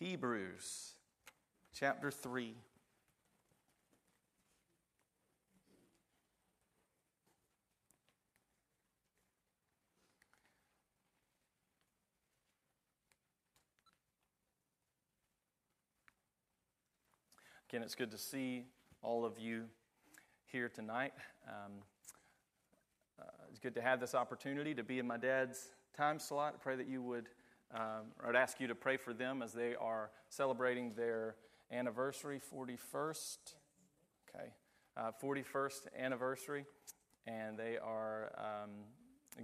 Hebrews chapter 3. Again, it's good to see all of you here tonight. Um, uh, it's good to have this opportunity to be in my dad's time slot. I pray that you would um, I'd ask you to pray for them as they are celebrating their anniversary, 41st. Okay, uh, 41st anniversary, and they are um,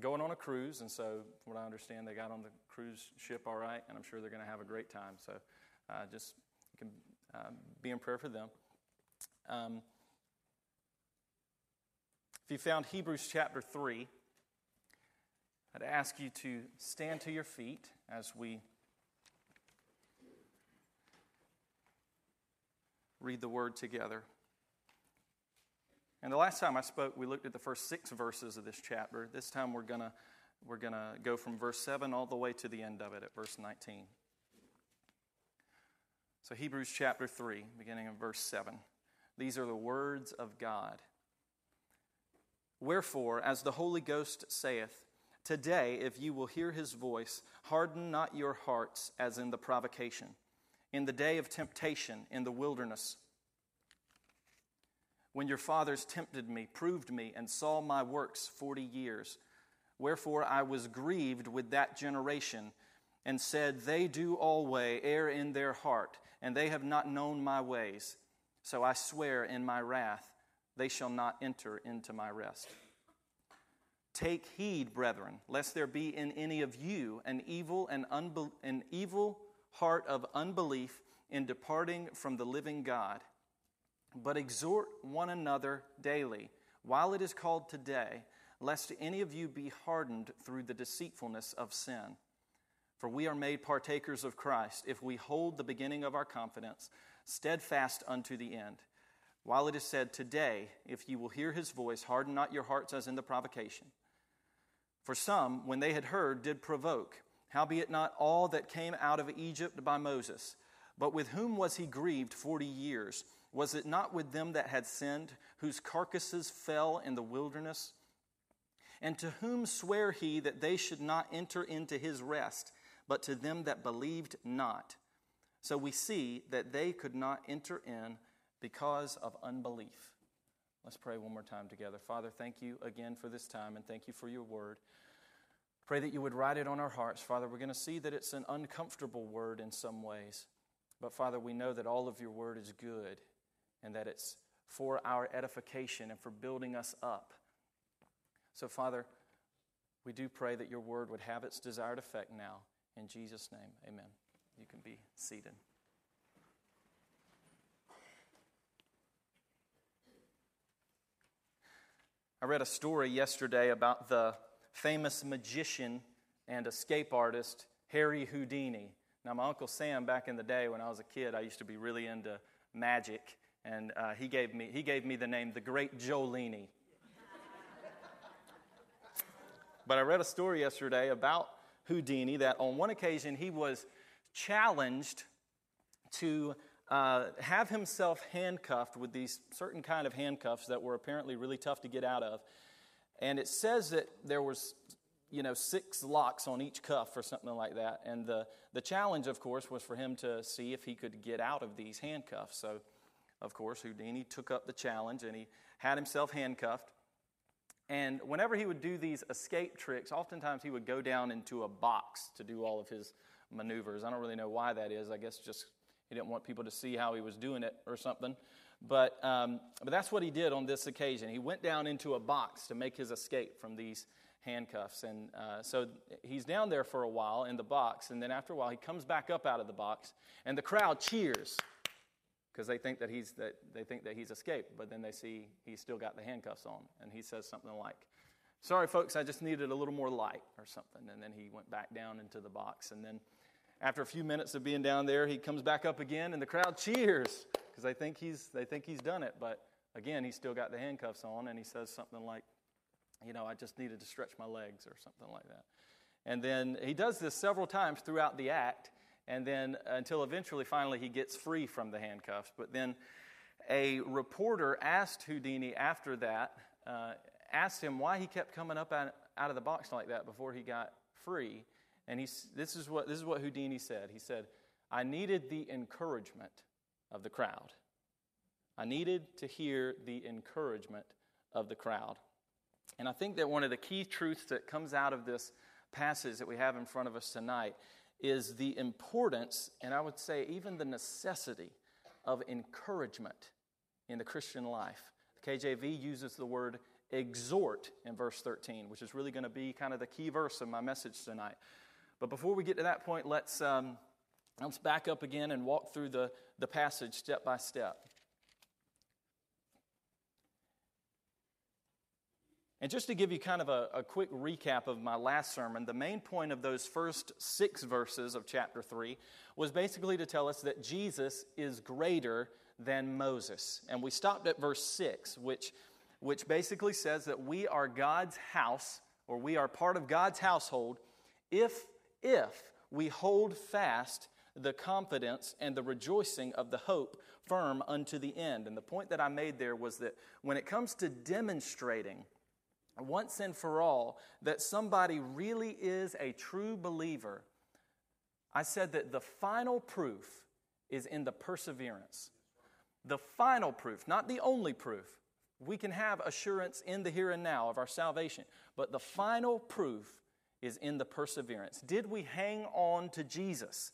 going on a cruise. And so, what I understand, they got on the cruise ship all right, and I'm sure they're going to have a great time. So, uh, just can uh, be in prayer for them. Um, if you found Hebrews chapter 3, I'd ask you to stand to your feet as we read the word together. And the last time I spoke, we looked at the first six verses of this chapter. This time we're going to we're going to go from verse 7 all the way to the end of it at verse 19. So, Hebrews chapter 3, beginning of verse 7. These are the words of God. Wherefore, as the Holy Ghost saith, Today, if you will hear his voice, harden not your hearts as in the provocation, in the day of temptation in the wilderness. When your fathers tempted me, proved me, and saw my works forty years. Wherefore I was grieved with that generation, and said, They do alway err in their heart, and they have not known my ways. So I swear in my wrath, they shall not enter into my rest. Take heed, brethren, lest there be in any of you an evil and unbe- an evil heart of unbelief in departing from the living God. But exhort one another daily, while it is called today, lest any of you be hardened through the deceitfulness of sin. For we are made partakers of Christ if we hold the beginning of our confidence steadfast unto the end. While it is said, Today, if you will hear his voice, harden not your hearts as in the provocation. For some, when they had heard, did provoke. Howbeit not all that came out of Egypt by Moses. But with whom was he grieved forty years? Was it not with them that had sinned, whose carcasses fell in the wilderness? And to whom sware he that they should not enter into his rest, but to them that believed not? So we see that they could not enter in because of unbelief. Let's pray one more time together. Father, thank you again for this time and thank you for your word. Pray that you would write it on our hearts. Father, we're going to see that it's an uncomfortable word in some ways. But Father, we know that all of your word is good and that it's for our edification and for building us up. So, Father, we do pray that your word would have its desired effect now. In Jesus' name, amen. You can be seated. I read a story yesterday about the famous magician and escape artist Harry Houdini. Now, my Uncle Sam, back in the day when I was a kid, I used to be really into magic, and uh, he, gave me, he gave me the name the Great Jolini. but I read a story yesterday about Houdini that on one occasion he was challenged to uh, have himself handcuffed with these certain kind of handcuffs that were apparently really tough to get out of. And it says that there was, you know, six locks on each cuff or something like that. And the, the challenge, of course, was for him to see if he could get out of these handcuffs. So, of course, Houdini took up the challenge and he had himself handcuffed. And whenever he would do these escape tricks, oftentimes he would go down into a box to do all of his maneuvers. I don't really know why that is. I guess just he didn't want people to see how he was doing it or something. But, um, but that's what he did on this occasion. He went down into a box to make his escape from these handcuffs. And uh, so he's down there for a while in the box. And then after a while, he comes back up out of the box. And the crowd cheers because they think that he's that they think that he's escaped but then they see he's still got the handcuffs on and he says something like sorry folks i just needed a little more light or something and then he went back down into the box and then after a few minutes of being down there, he comes back up again, and the crowd cheers because they think he's they think he's done it. But again, he's still got the handcuffs on, and he says something like, "You know, I just needed to stretch my legs," or something like that. And then he does this several times throughout the act. and then until eventually, finally, he gets free from the handcuffs. But then a reporter asked Houdini after that, uh, asked him why he kept coming up out, out of the box like that before he got free. And he, this, is what, this is what Houdini said. He said, I needed the encouragement of the crowd. I needed to hear the encouragement of the crowd. And I think that one of the key truths that comes out of this passage that we have in front of us tonight is the importance, and I would say even the necessity, of encouragement in the Christian life. The KJV uses the word exhort in verse 13, which is really going to be kind of the key verse of my message tonight. But before we get to that point, let's, um, let's back up again and walk through the, the passage step by step. And just to give you kind of a, a, quick recap of my last sermon, the main point of those first six verses of chapter 3 was basically to tell us that Jesus is greater than Moses. And we stopped at verse 6, which, which basically says that we are God's house, or we are part of God's household, if, if we hold fast the confidence and the rejoicing of the hope firm unto the end. And the point that I made there was that when it comes to demonstrating, once and for all that somebody really is a true believer, I said that the final proof is in the perseverance. The final proof, not the only proof. We can have assurance in the here and now of our salvation, but the final proof is in the perseverance. Did we hang on to Jesus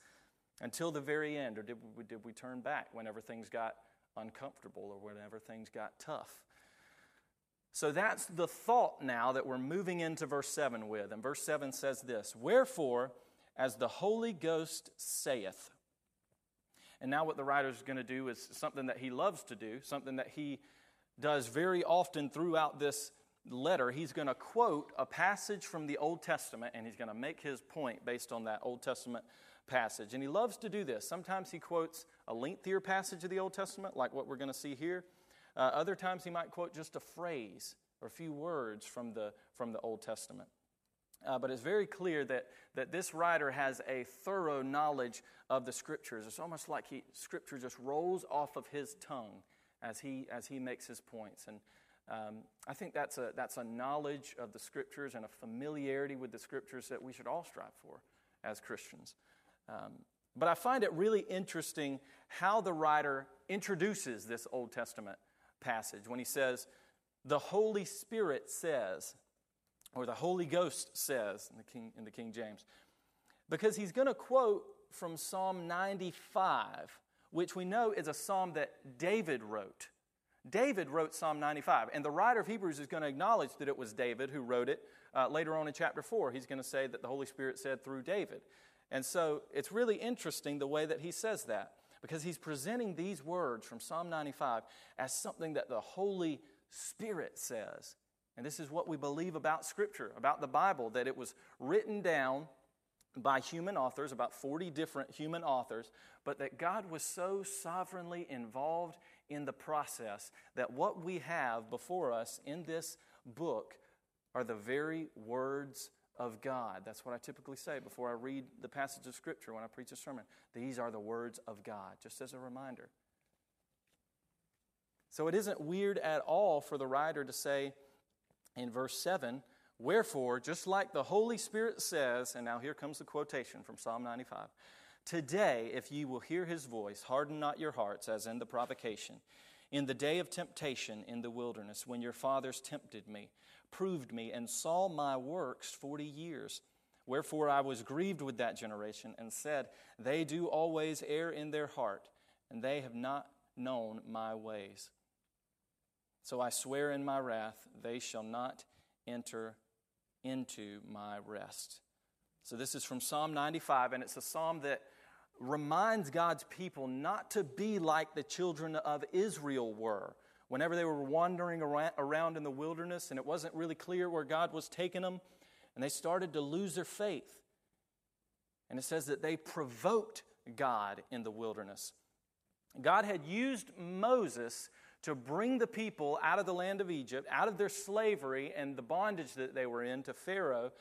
until the very end, or did we, did we turn back whenever things got uncomfortable or whenever things got tough? So that's the thought now that we're moving into verse 7 with. And verse 7 says this Wherefore, as the Holy Ghost saith. And now, what the writer is going to do is something that he loves to do, something that he does very often throughout this letter. He's going to quote a passage from the Old Testament and he's going to make his point based on that Old Testament passage. And he loves to do this. Sometimes he quotes a lengthier passage of the Old Testament, like what we're going to see here. Uh, other times he might quote just a phrase or a few words from the, from the Old Testament. Uh, but it's very clear that, that this writer has a thorough knowledge of the scriptures. It's almost like he, scripture just rolls off of his tongue as he, as he makes his points. And um, I think that's a, that's a knowledge of the scriptures and a familiarity with the scriptures that we should all strive for as Christians. Um, but I find it really interesting how the writer introduces this Old Testament passage when he says, The Holy Spirit says, or the Holy Ghost says in the King, in the King James. Because he's going to quote from Psalm 95, which we know is a psalm that David wrote. David wrote Psalm 95, and the writer of Hebrews is going to acknowledge that it was David who wrote it. Uh, later on in chapter 4, he's going to say that the Holy Spirit said through David. And so it's really interesting the way that he says that because he's presenting these words from Psalm 95 as something that the Holy Spirit says. And this is what we believe about Scripture, about the Bible, that it was written down by human authors, about 40 different human authors, but that God was so sovereignly involved in the process that what we have before us in this book are the very words of God. That's what I typically say before I read the passage of Scripture when I preach a sermon. These are the words of God, just as a reminder. So it isn't weird at all for the writer to say in verse 7 Wherefore, just like the Holy Spirit says, and now here comes the quotation from Psalm 95 Today, if ye will hear his voice, harden not your hearts as in the provocation, in the day of temptation in the wilderness, when your fathers tempted me proved me and saw my works forty years. Wherefore I was grieved with that generation and said, They do always err in their heart, and they have not known my ways. So I swear in my wrath, they shall not enter into my rest. So this is from Psalm 95, and it's a psalm that reminds God's people not to be like the children of Israel were whenever they were wandering around in the wilderness and it wasn't really clear where God was taking them, and they started to lose their faith. And it says that they provoked God in the wilderness. God had used Moses to bring the people out of the land of Egypt, out of their slavery and the bondage that they were in to Pharaoh.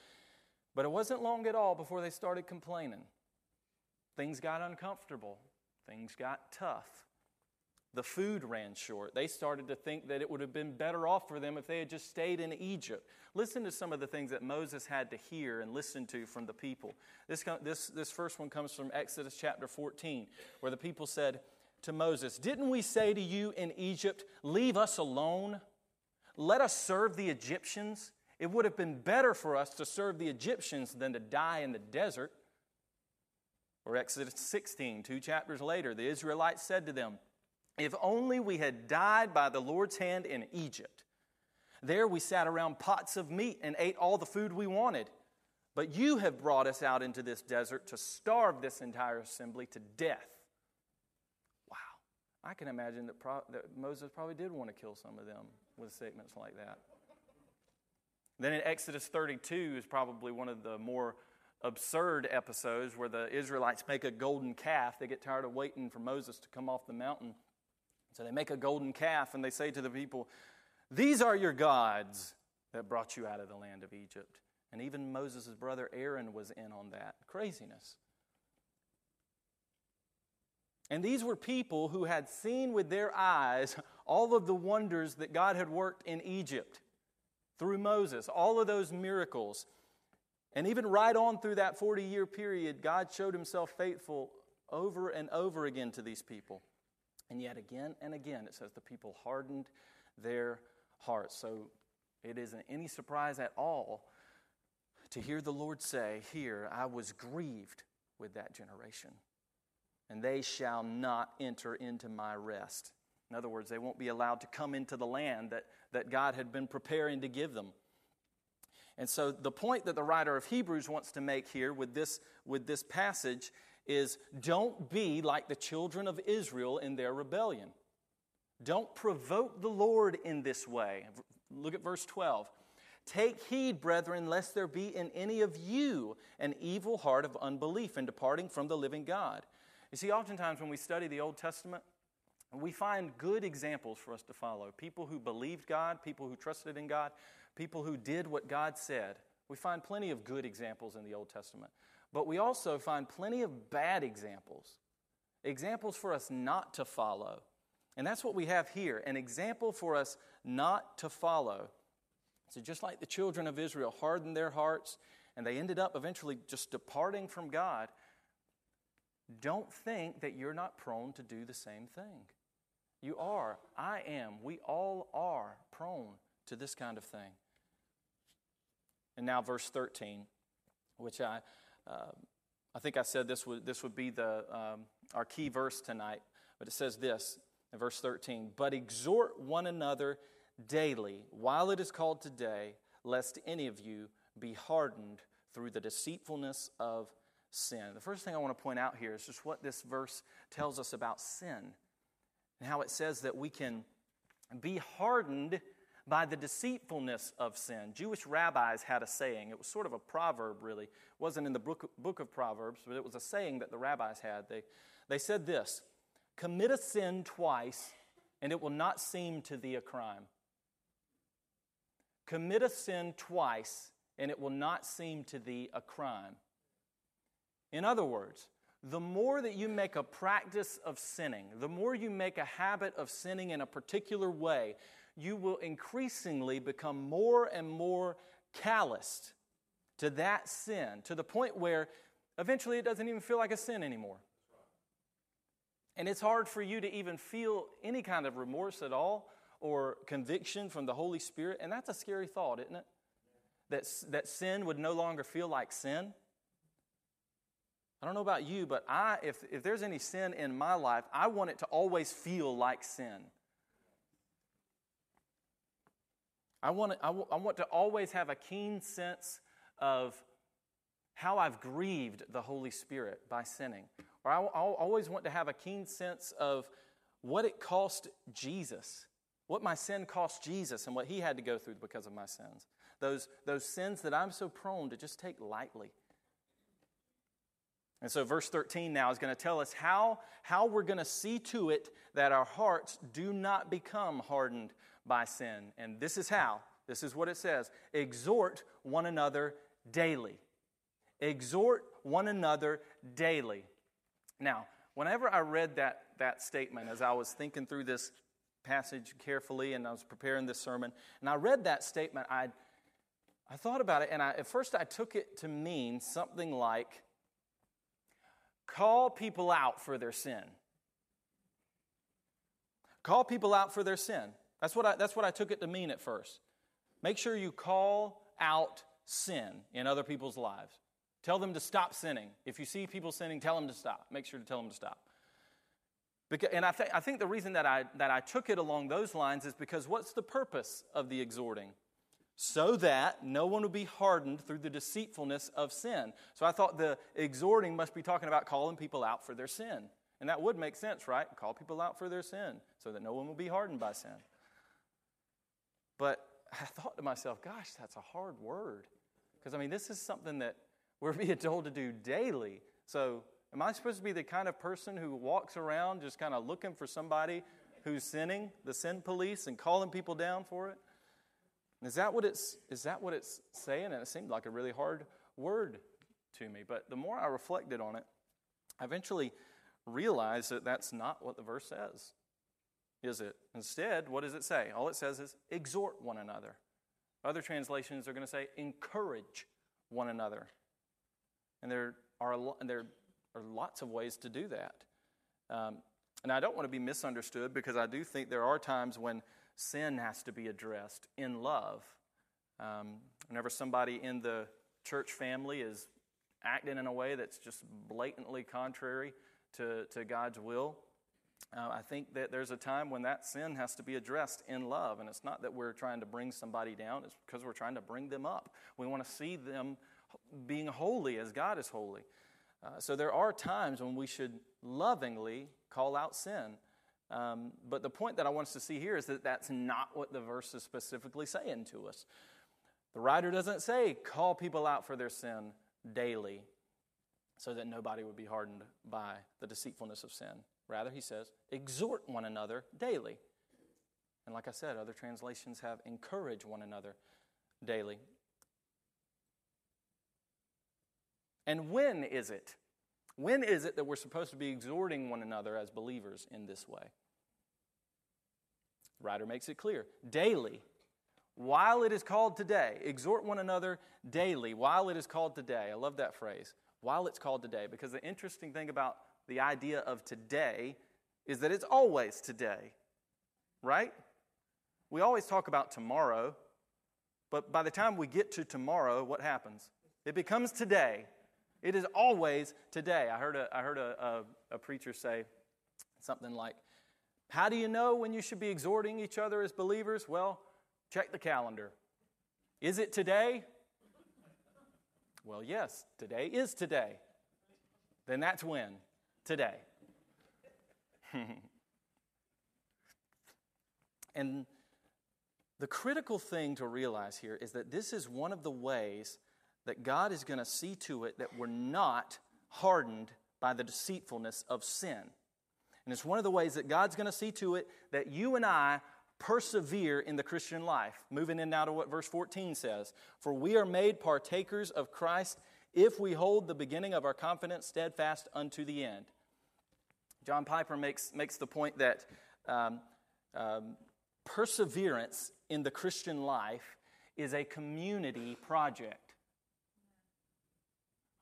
But it wasn't long at all before they started complaining. Things got uncomfortable, things got tough. The food ran short. They started to think that it would have been better off for them if they had just stayed in Egypt. Listen to some of the things that Moses had to hear and listen to from the people. This, this, this first one comes from Exodus chapter 14, where the people said to Moses, Didn't we say to you in Egypt, Leave us alone? Let us serve the Egyptians? It would have been better for us to serve the Egyptians than to die in the desert. Or Exodus 16, two chapters later, the Israelites said to them, If only we had died by the Lord's hand in Egypt. There we sat around pots of meat and ate all the food we wanted. But you have brought us out into this desert to starve this entire assembly to death. Wow. I can imagine that, Pro- that Moses probably did want to kill some of them with statements like that. Then in Exodus 32 is probably one of the more absurd episodes where the Israelites make a golden calf. They get tired of waiting for Moses to come off the mountain. So they make a golden calf and they say to the people, These are your gods that brought you out of the land of Egypt. And even Moses' brother Aaron was in on that. Craziness. And these were people who had seen with their eyes all of the wonders that God had worked in Egypt through Moses, all of those miracles. And even right on through that 40 year period, God showed himself faithful over and over again to these people. And yet, again and again, it says the people hardened their hearts. So it isn't any surprise at all to hear the Lord say, Here, I was grieved with that generation, and they shall not enter into my rest. In other words, they won't be allowed to come into the land that, that God had been preparing to give them. And so, the point that the writer of Hebrews wants to make here with this, with this passage is don't be like the children of Israel in their rebellion. Don't provoke the Lord in this way. Look at verse 12. Take heed, brethren, lest there be in any of you an evil heart of unbelief in departing from the living God. You see, oftentimes when we study the Old Testament, we find good examples for us to follow. People who believed God, people who trusted in God, people who did what God said. We find plenty of good examples in the Old Testament. But we also find plenty of bad examples, examples for us not to follow. And that's what we have here an example for us not to follow. So, just like the children of Israel hardened their hearts and they ended up eventually just departing from God, don't think that you're not prone to do the same thing. You are. I am. We all are prone to this kind of thing. And now, verse 13, which I, uh, I think I said this would, this would be the, um, our key verse tonight, but it says this in verse 13 But exhort one another daily while it is called today, lest any of you be hardened through the deceitfulness of sin. The first thing I want to point out here is just what this verse tells us about sin and how it says that we can be hardened by the deceitfulness of sin. Jewish rabbis had a saying. It was sort of a proverb, really. It wasn't in the book, book of Proverbs, but it was a saying that the rabbis had. They, they said this Commit a sin twice, and it will not seem to thee a crime. Commit a sin twice, and it will not seem to thee a crime. In other words, the more that you make a practice of sinning, the more you make a habit of sinning in a particular way, you will increasingly become more and more calloused to that sin to the point where eventually it doesn't even feel like a sin anymore. And it's hard for you to even feel any kind of remorse at all or conviction from the Holy Spirit. And that's a scary thought, isn't it? That, that sin would no longer feel like sin. I don't know about you, but I, if, if there's any sin in my life, I want it to always feel like sin. I want, I want to always have a keen sense of how I've grieved the Holy Spirit by sinning. Or I, I always want to have a keen sense of what it cost Jesus, what my sin cost Jesus, and what he had to go through because of my sins. Those, those sins that I'm so prone to just take lightly. And so, verse 13 now is going to tell us how, how we're going to see to it that our hearts do not become hardened by sin. And this is how. This is what it says exhort one another daily. Exhort one another daily. Now, whenever I read that, that statement as I was thinking through this passage carefully and I was preparing this sermon, and I read that statement, I, I thought about it, and I, at first I took it to mean something like call people out for their sin. Call people out for their sin. That's what I, that's what I took it to mean at first. Make sure you call out sin in other people's lives. Tell them to stop sinning. If you see people sinning, tell them to stop. Make sure to tell them to stop. Because, and I, th- I think the reason that I, that I took it along those lines is because what's the purpose of the exhorting? So that no one would be hardened through the deceitfulness of sin. So I thought the exhorting must be talking about calling people out for their sin. And that would make sense, right? Call people out for their sin so that no one will be hardened by sin. But I thought to myself, gosh, that's a hard word. Because, I mean, this is something that we're being told to do daily. So, am I supposed to be the kind of person who walks around just kind of looking for somebody who's sinning, the sin police, and calling people down for it? Is that what it's, is that what it's saying? And it seemed like a really hard word to me. But the more I reflected on it, I eventually realized that that's not what the verse says is it? Instead, what does it say? All it says is exhort one another. Other translations are going to say encourage one another. And there are, there are lots of ways to do that. Um, and I don't want to be misunderstood because I do think there are times when sin has to be addressed in love. Um, whenever somebody in the church family is acting in a way that's just blatantly contrary to, to God's will, uh, I think that there's a time when that sin has to be addressed in love. And it's not that we're trying to bring somebody down, it's because we're trying to bring them up. We want to see them being holy as God is holy. Uh, so there are times when we should lovingly call out sin. Um, but the point that I want us to see here is that that's not what the verse is specifically saying to us. The writer doesn't say, call people out for their sin daily so that nobody would be hardened by the deceitfulness of sin. Rather, he says, exhort one another daily. And like I said, other translations have encourage one another daily. And when is it? When is it that we're supposed to be exhorting one another as believers in this way? The writer makes it clear daily, while it is called today. Exhort one another daily, while it is called today. I love that phrase, while it's called today, because the interesting thing about the idea of today is that it's always today, right? We always talk about tomorrow, but by the time we get to tomorrow, what happens? It becomes today. It is always today. I heard a, I heard a, a, a preacher say something like, How do you know when you should be exhorting each other as believers? Well, check the calendar. Is it today? Well, yes, today is today. Then that's when today. and the critical thing to realize here is that this is one of the ways that God is going to see to it that we're not hardened by the deceitfulness of sin. And it's one of the ways that God's going to see to it that you and I persevere in the Christian life. Moving in now to what verse 14 says For we are made partakers of Christ if we hold the beginning of our confidence steadfast unto the end. John Piper makes, makes the point that um, um, perseverance in the Christian life is a community project.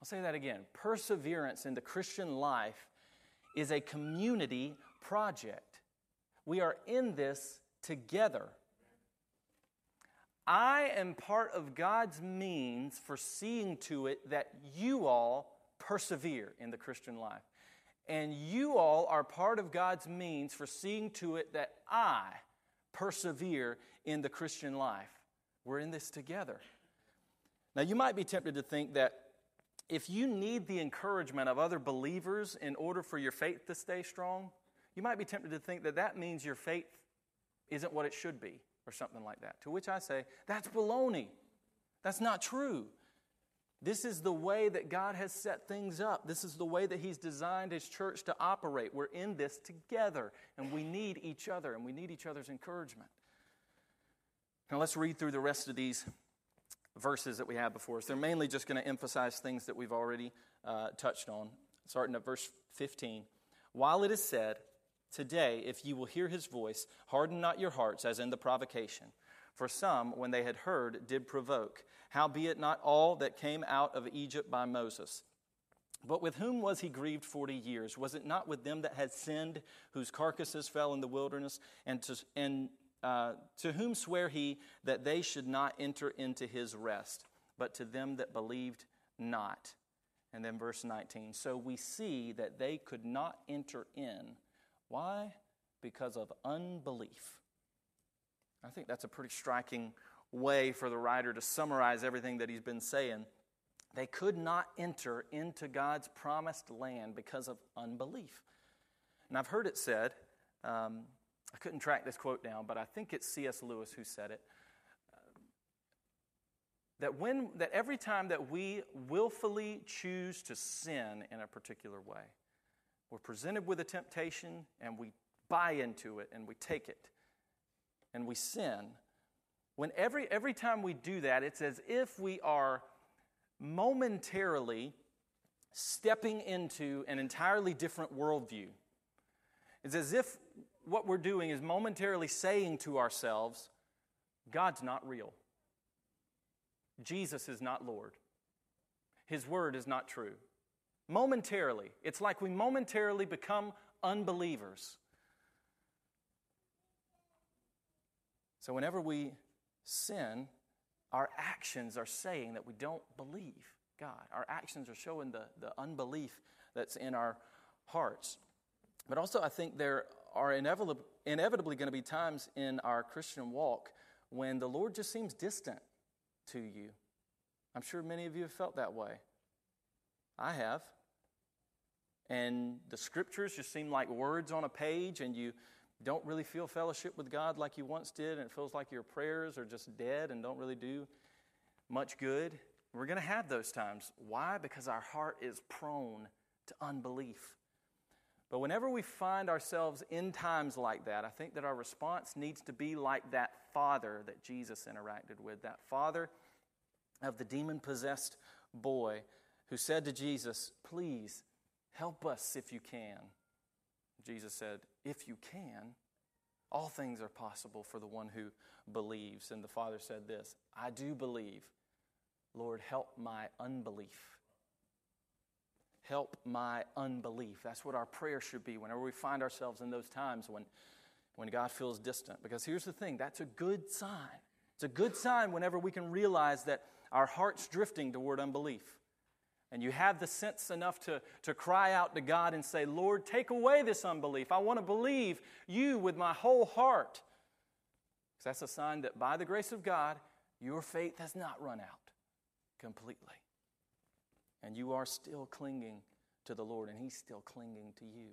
I'll say that again. Perseverance in the Christian life is a community project. We are in this together. I am part of God's means for seeing to it that you all persevere in the Christian life. And you all are part of God's means for seeing to it that I persevere in the Christian life. We're in this together. Now, you might be tempted to think that if you need the encouragement of other believers in order for your faith to stay strong, you might be tempted to think that that means your faith isn't what it should be, or something like that. To which I say, that's baloney. That's not true. This is the way that God has set things up. This is the way that He's designed His church to operate. We're in this together, and we need each other, and we need each other's encouragement. Now, let's read through the rest of these verses that we have before us. They're mainly just going to emphasize things that we've already uh, touched on. starting at verse 15. While it is said, Today, if you will hear his voice, harden not your hearts as in the provocation. For some, when they had heard, did provoke. Howbeit not all that came out of Egypt by Moses. But with whom was he grieved forty years? Was it not with them that had sinned, whose carcasses fell in the wilderness? And to, and, uh, to whom sware he that they should not enter into his rest, but to them that believed not? And then verse 19. So we see that they could not enter in why? Because of unbelief. I think that's a pretty striking way for the writer to summarize everything that he's been saying. They could not enter into God's promised land because of unbelief. And I've heard it said, um, I couldn't track this quote down, but I think it's C.S. Lewis who said it. That when that every time that we willfully choose to sin in a particular way, we're presented with a temptation and we buy into it and we take it and we sin. When every, every time we do that, it's as if we are momentarily stepping into an entirely different worldview. It's as if what we're doing is momentarily saying to ourselves, God's not real. Jesus is not Lord. His word is not true. Momentarily. It's like we momentarily become unbelievers. So, whenever we sin, our actions are saying that we don't believe God. Our actions are showing the, the unbelief that's in our hearts. But also, I think there are inevitably, going to be times in our Christian walk when the Lord just seems distant to you. I'm sure many of you have felt that way. I have. And the scriptures just seem like words on a page, and you don't really feel fellowship with God like you once did, and it feels like your prayers are just dead and don't really do much good. We're going to have those times. Why? Because our heart is prone to unbelief. But whenever we find ourselves in times like that, I think that our response needs to be like that father that Jesus interacted with, that father of the demon possessed boy who said to Jesus, Please help us if you can. Jesus said, If you can, all things are possible for the one who believes. And the Father said this I do believe. Lord, help my unbelief. Help my unbelief. That's what our prayer should be whenever we find ourselves in those times when, when God feels distant. Because here's the thing that's a good sign. It's a good sign whenever we can realize that our heart's drifting toward unbelief and you have the sense enough to, to cry out to God and say, Lord, take away this unbelief. I want to believe you with my whole heart. Because that's a sign that by the grace of God, your faith has not run out completely. And you are still clinging to the Lord, and He's still clinging to you.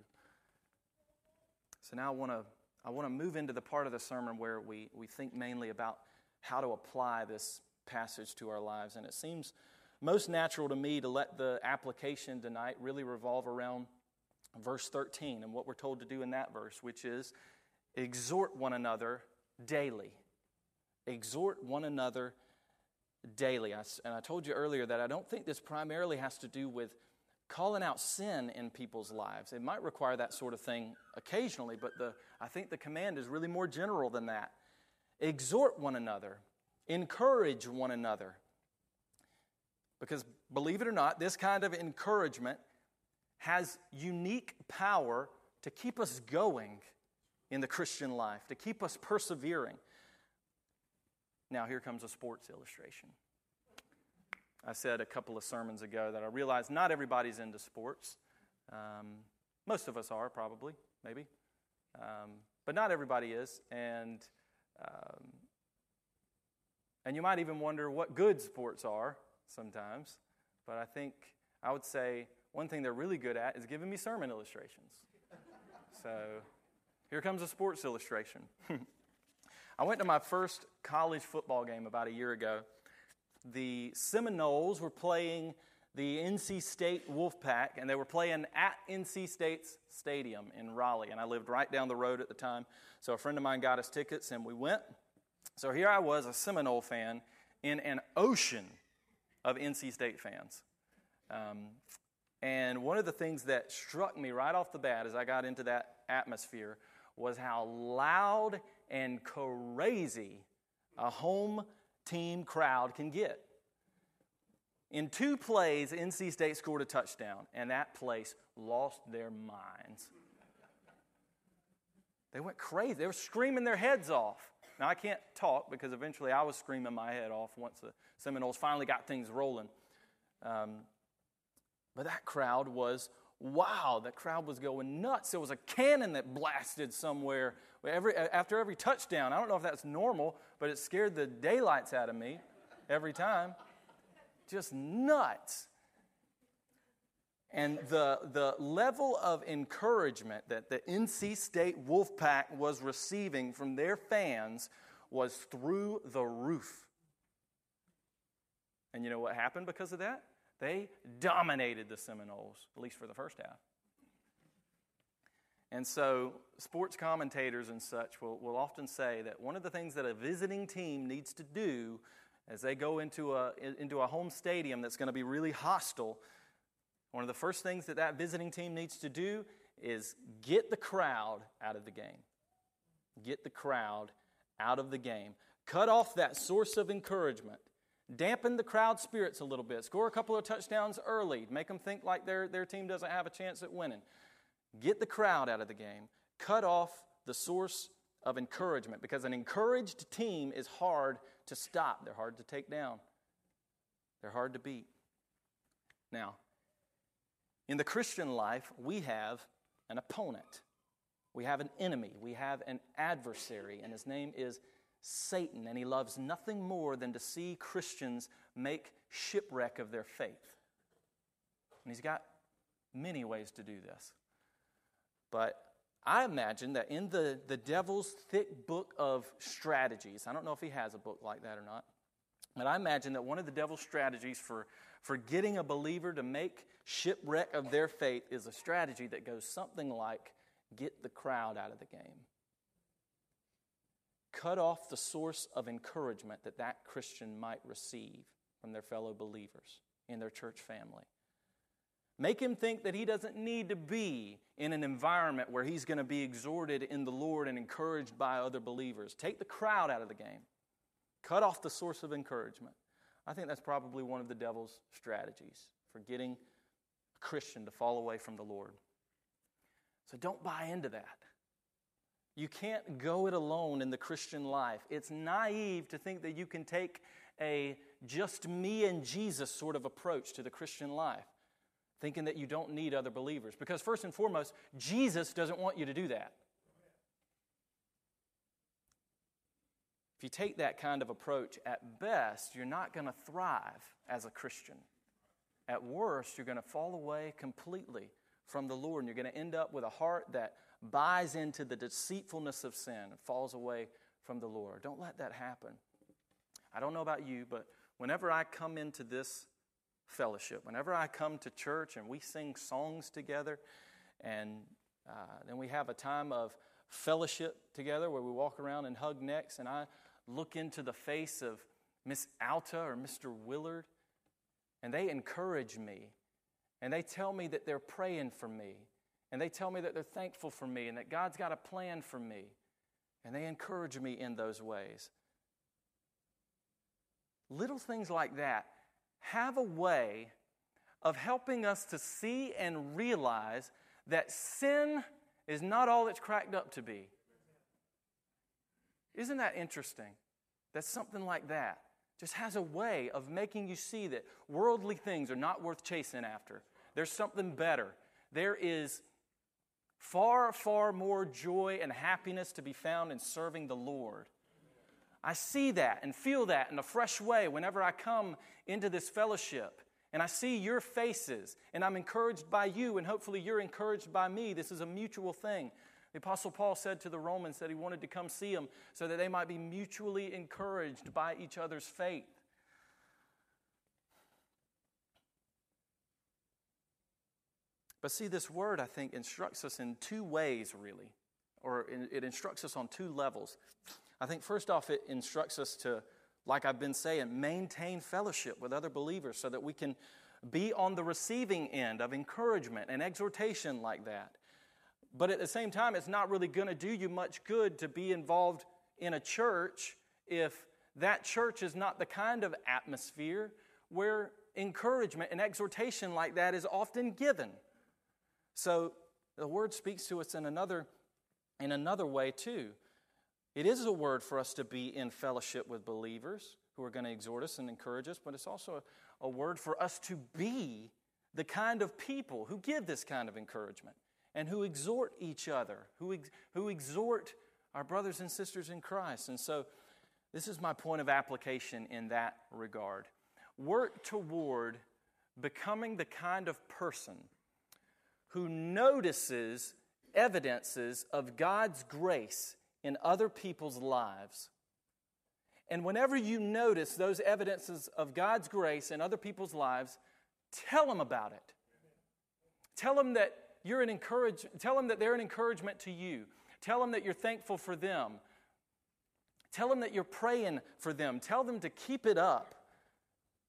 So now I want to I want to move into the part of the sermon where we, we think mainly about how to apply this passage to our lives. And it seems most natural to me to let the application tonight really revolve around verse 13 and what we're told to do in that verse, which is exhort one another daily. Exhort one another daily. and I told you earlier that I don't think this primarily has to do with calling out sin in people's lives. It might require that sort of thing occasionally, but the, I think the command is really more general than that. Exhort one another, encourage one another. Because believe it or not, this kind of encouragement has unique power to keep us going in the Christian life, to keep us persevering. Now, here comes a sports illustration. I said a couple of sermons ago that I realize not everybody's into sports. Um, most of us are, probably, maybe. Um, but not everybody is. And, um, and you might even wonder what good sports are sometimes, but I think I would say one thing they're really good at is giving me sermon illustrations. so here comes a sports illustration. I went to my first college football game about a year ago. The Seminoles were playing the NC State Wolfpack, and they were playing at NC State's stadium in Raleigh. And I lived right down the road at the time. So a friend of mine got us tickets, and we went. So here I was, a Seminole fan, in an ocean of NC State fans. Um, And one of the things that struck me right off the bat as I got into that atmosphere was how loud and crazy a home team crowd can get. In two plays, NC State scored a touchdown, and that place lost their minds. They went crazy. They were screaming their heads off. Now, I can't talk because eventually I was screaming my head off once the Seminoles finally got things rolling. Um, but that crowd was wow, that crowd was going nuts. There was a cannon that blasted somewhere every, after every touchdown. I don't know if that's normal, but it scared the daylights out of me every time. Just nuts. And the, the level of encouragement that the NC State Wolfpack was receiving from their fans was through the roof. And you know what happened because of that? They dominated the Seminoles, at least for the first half. And so, sports commentators and such will, will often say that one of the things that a visiting team needs to do as they go into a, into a home stadium that's going to be really hostile, one of the first things that that visiting team needs to do is get the crowd out of the game. Get the crowd out of the game. Cut off that source of encouragement dampen the crowd spirits a little bit, score a couple of touchdowns early, make them think like their, their team doesn't have a chance at winning. Get the crowd out of the game, cut off the source of encouragement because an encouraged team is hard to stop, they're hard to take down, they're hard to beat. Now, in the Christian life, we have an opponent. We have an enemy. We have an adversary, and his name is Satan, and he loves nothing more than to see Christians make shipwreck of their faith. And he's got many ways to do this. But I imagine that in the, the devil's thick book of strategies, I don't know if he has a book like that or not, but I imagine that one of the devil's strategies for, for getting a believer to make shipwreck of their faith is a strategy that goes something like get the crowd out of the game cut off the source of encouragement that that Christian might receive from their fellow believers in their church family. Make him think that he doesn't need to be in an environment where he's going to be exhorted in the Lord and encouraged by other believers. Take the crowd out of the game. Cut off the source of encouragement. I think that's probably one of the devil's strategies for getting a Christian to fall away from the Lord. So don't buy into that. You can't go it alone in the Christian life. It's naive to think that you can take a just me and Jesus sort of approach to the Christian life, thinking that you don't need other believers. Because, first and foremost, Jesus doesn't want you to do that. If you take that kind of approach, at best, you're not going to thrive as a Christian. At worst, you're going to fall away completely from the Lord, and you're going to end up with a heart that buys into the deceitfulness of sin and falls away from the Lord. Don't let that happen. I don't know about you, but whenever I come into this fellowship, whenever I come to church and we sing songs together, and uh, then we have a time of fellowship together where we walk around and hug necks, and I look into the face of Miss Alta or Mr. Willard, and they encourage me, and they tell me that they're praying for me, and they tell me that they're thankful for me and that God's got a plan for me. And they encourage me in those ways. Little things like that have a way of helping us to see and realize that sin is not all it's cracked up to be. Isn't that interesting? That something like that just has a way of making you see that worldly things are not worth chasing after. There's something better. There is Far, far more joy and happiness to be found in serving the Lord. I see that and feel that in a fresh way whenever I come into this fellowship and I see your faces and I'm encouraged by you and hopefully you're encouraged by me. This is a mutual thing. The Apostle Paul said to the Romans that he wanted to come see them so that they might be mutually encouraged by each other's faith. But see, this word, I think, instructs us in two ways, really, or it instructs us on two levels. I think, first off, it instructs us to, like I've been saying, maintain fellowship with other believers so that we can Be on the receiving end of encouragement and exhortation like that. But at the same time, it's not really going to do you much good to be involved in a church if that church is not the kind of atmosphere where encouragement and exhortation like that is often given. So the word speaks to us in another, in another way too. It is a word for us to be in fellowship with believers who are going to exhort us and encourage us, but it's also a, a word for us to be the kind of people who give this kind of encouragement and who exhort each other, who, ex- who exhort our brothers and sisters in Christ. And so, this is my point of application in that regard. Work toward becoming the kind of person who notices evidences of God's grace in other people's lives. And whenever you notice those evidences of God's grace in other people's lives, tell them about it. Tell them that you're an encourage, tell them that they're an encouragement to you. Tell them that you're thankful for them. Tell them that you're praying for them. Tell them to keep it up.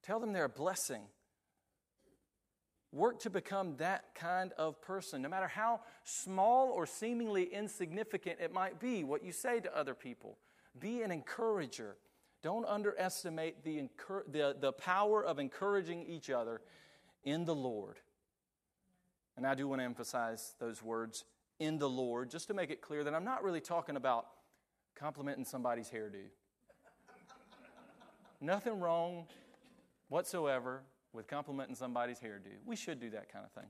Tell them they're a blessing. Work to become that kind of person, no matter how small or seemingly insignificant it might be, what you say to other people. Be an encourager. Don't underestimate the, the, the power of encouraging each other in the Lord. And I do want to emphasize those words in the Lord, just to make it clear that I'm not really talking about complimenting somebody's hairdo. Nothing wrong whatsoever with complimenting somebody's hairdo. We should do that kind of thing.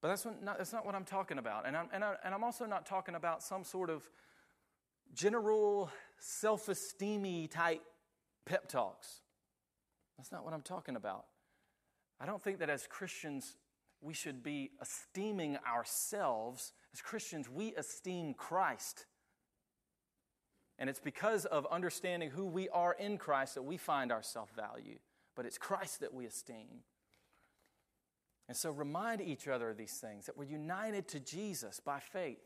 But that's, what, not, that's not what I'm talking about. And I'm, and, I, and I'm also not talking about some sort of general self esteemy type pep talks. That's not what I'm talking about. I don't think that as Christians we should be esteeming ourselves. As Christians, we esteem Christ. And it's because of understanding who we are in Christ that we find our self value. But it's Christ that we esteem. And so remind each other of these things that we're united to Jesus by faith.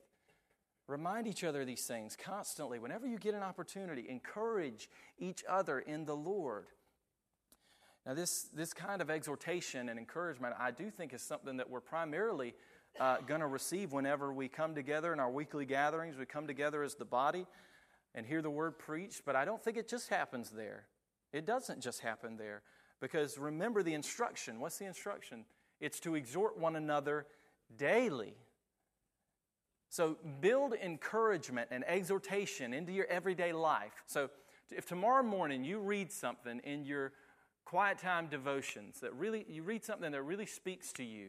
Remind each other of these things constantly. Whenever you get an opportunity, encourage each other in the Lord. Now, this, this kind of exhortation and encouragement, I do think, is something that we're primarily uh, going to receive whenever we come together in our weekly gatherings. We come together as the body and hear the word preached, but I don't think it just happens there. It doesn't just happen there. Because remember the instruction. What's the instruction? It's to exhort one another daily. So build encouragement and exhortation into your everyday life. So if tomorrow morning you read something in your quiet time devotions that really, you read something that really speaks to you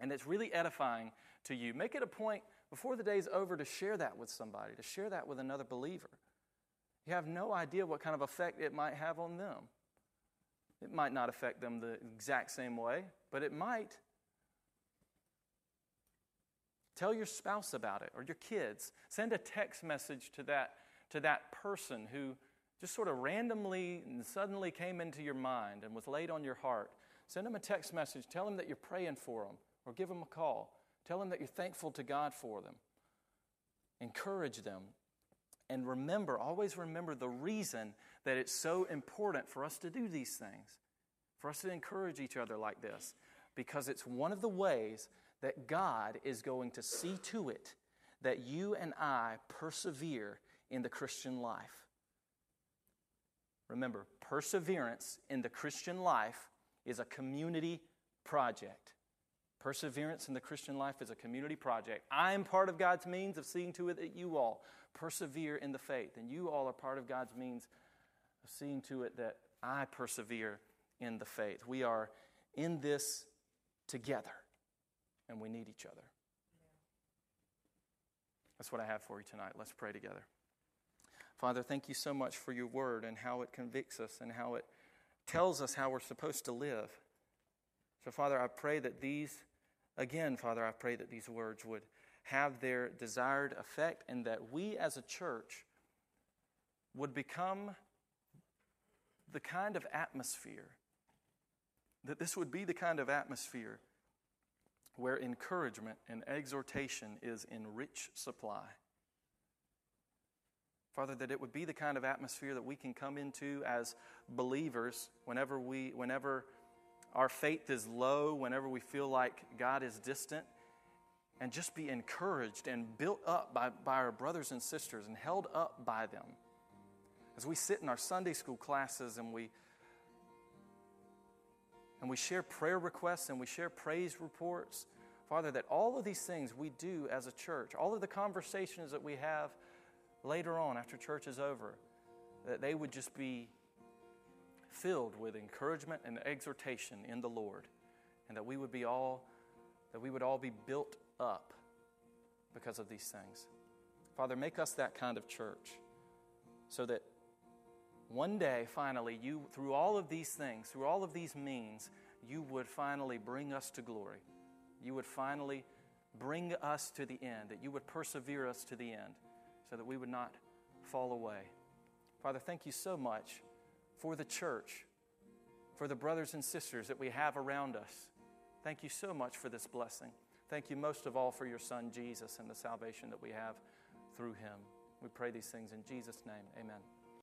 and that's really edifying to you, make it a point before the day's over to share that with somebody, to share that with another believer. You have no idea what kind of effect it might have on them. It might not affect them the exact same way, but it might. Tell your spouse about it or your kids. Send a text message to that, to that person who just sort of randomly and suddenly came into your mind and was laid on your heart, send them a text message. Tell them that you're praying for them or give them a call. Tell them that you're thankful to God for them. Encourage them. And remember, always remember the reason that it's so important for us to do these things, for us to encourage each other like this, because it's one of the ways that God is going to see to it that you and I persevere in the Christian life. Remember, perseverance in the Christian life is a community project. Perseverance in the Christian life is a community project. I am part of God's means of seeing to it that you all persevere in the faith, and you all are part of God's means of seeing to it that I persevere in the faith. We are in this together, and we need each other. That's what I have for you tonight. Let's pray together. Father, thank you so much for your word and how it convicts us and how it tells us how we're supposed to live. So, Father, I pray that these, again, Father, I pray that these words would have their desired effect and that we as a church would become the kind of atmosphere, that this would be the kind of atmosphere where encouragement and exhortation is in rich supply. Father, that it would be the kind of atmosphere that we can come into as believers whenever we, whenever our faith is low, whenever we feel like God is distant, and just be encouraged and built up by, by our brothers and sisters and held up by them. As we sit in our Sunday school classes and we and we share prayer requests and we share praise reports, Father, that all of these things we do as a church, all of the conversations that we have later on after church is over, that they would just be filled with encouragement and exhortation in the Lord, and that we would be all that we would all be built up because of these things. Father, make us that kind of church so that one day, finally, you, through all of these things, through all of these means, you would finally bring us to glory. You would finally bring us to the end, that you would persevere us to the end, so that we would not fall away. Father, thank you so much for the church, for the brothers and sisters that we have around us. Thank you so much for this blessing. Thank you most of all for your Son, Jesus, and the salvation that we have through him. We pray these things in Jesus' name. Amen.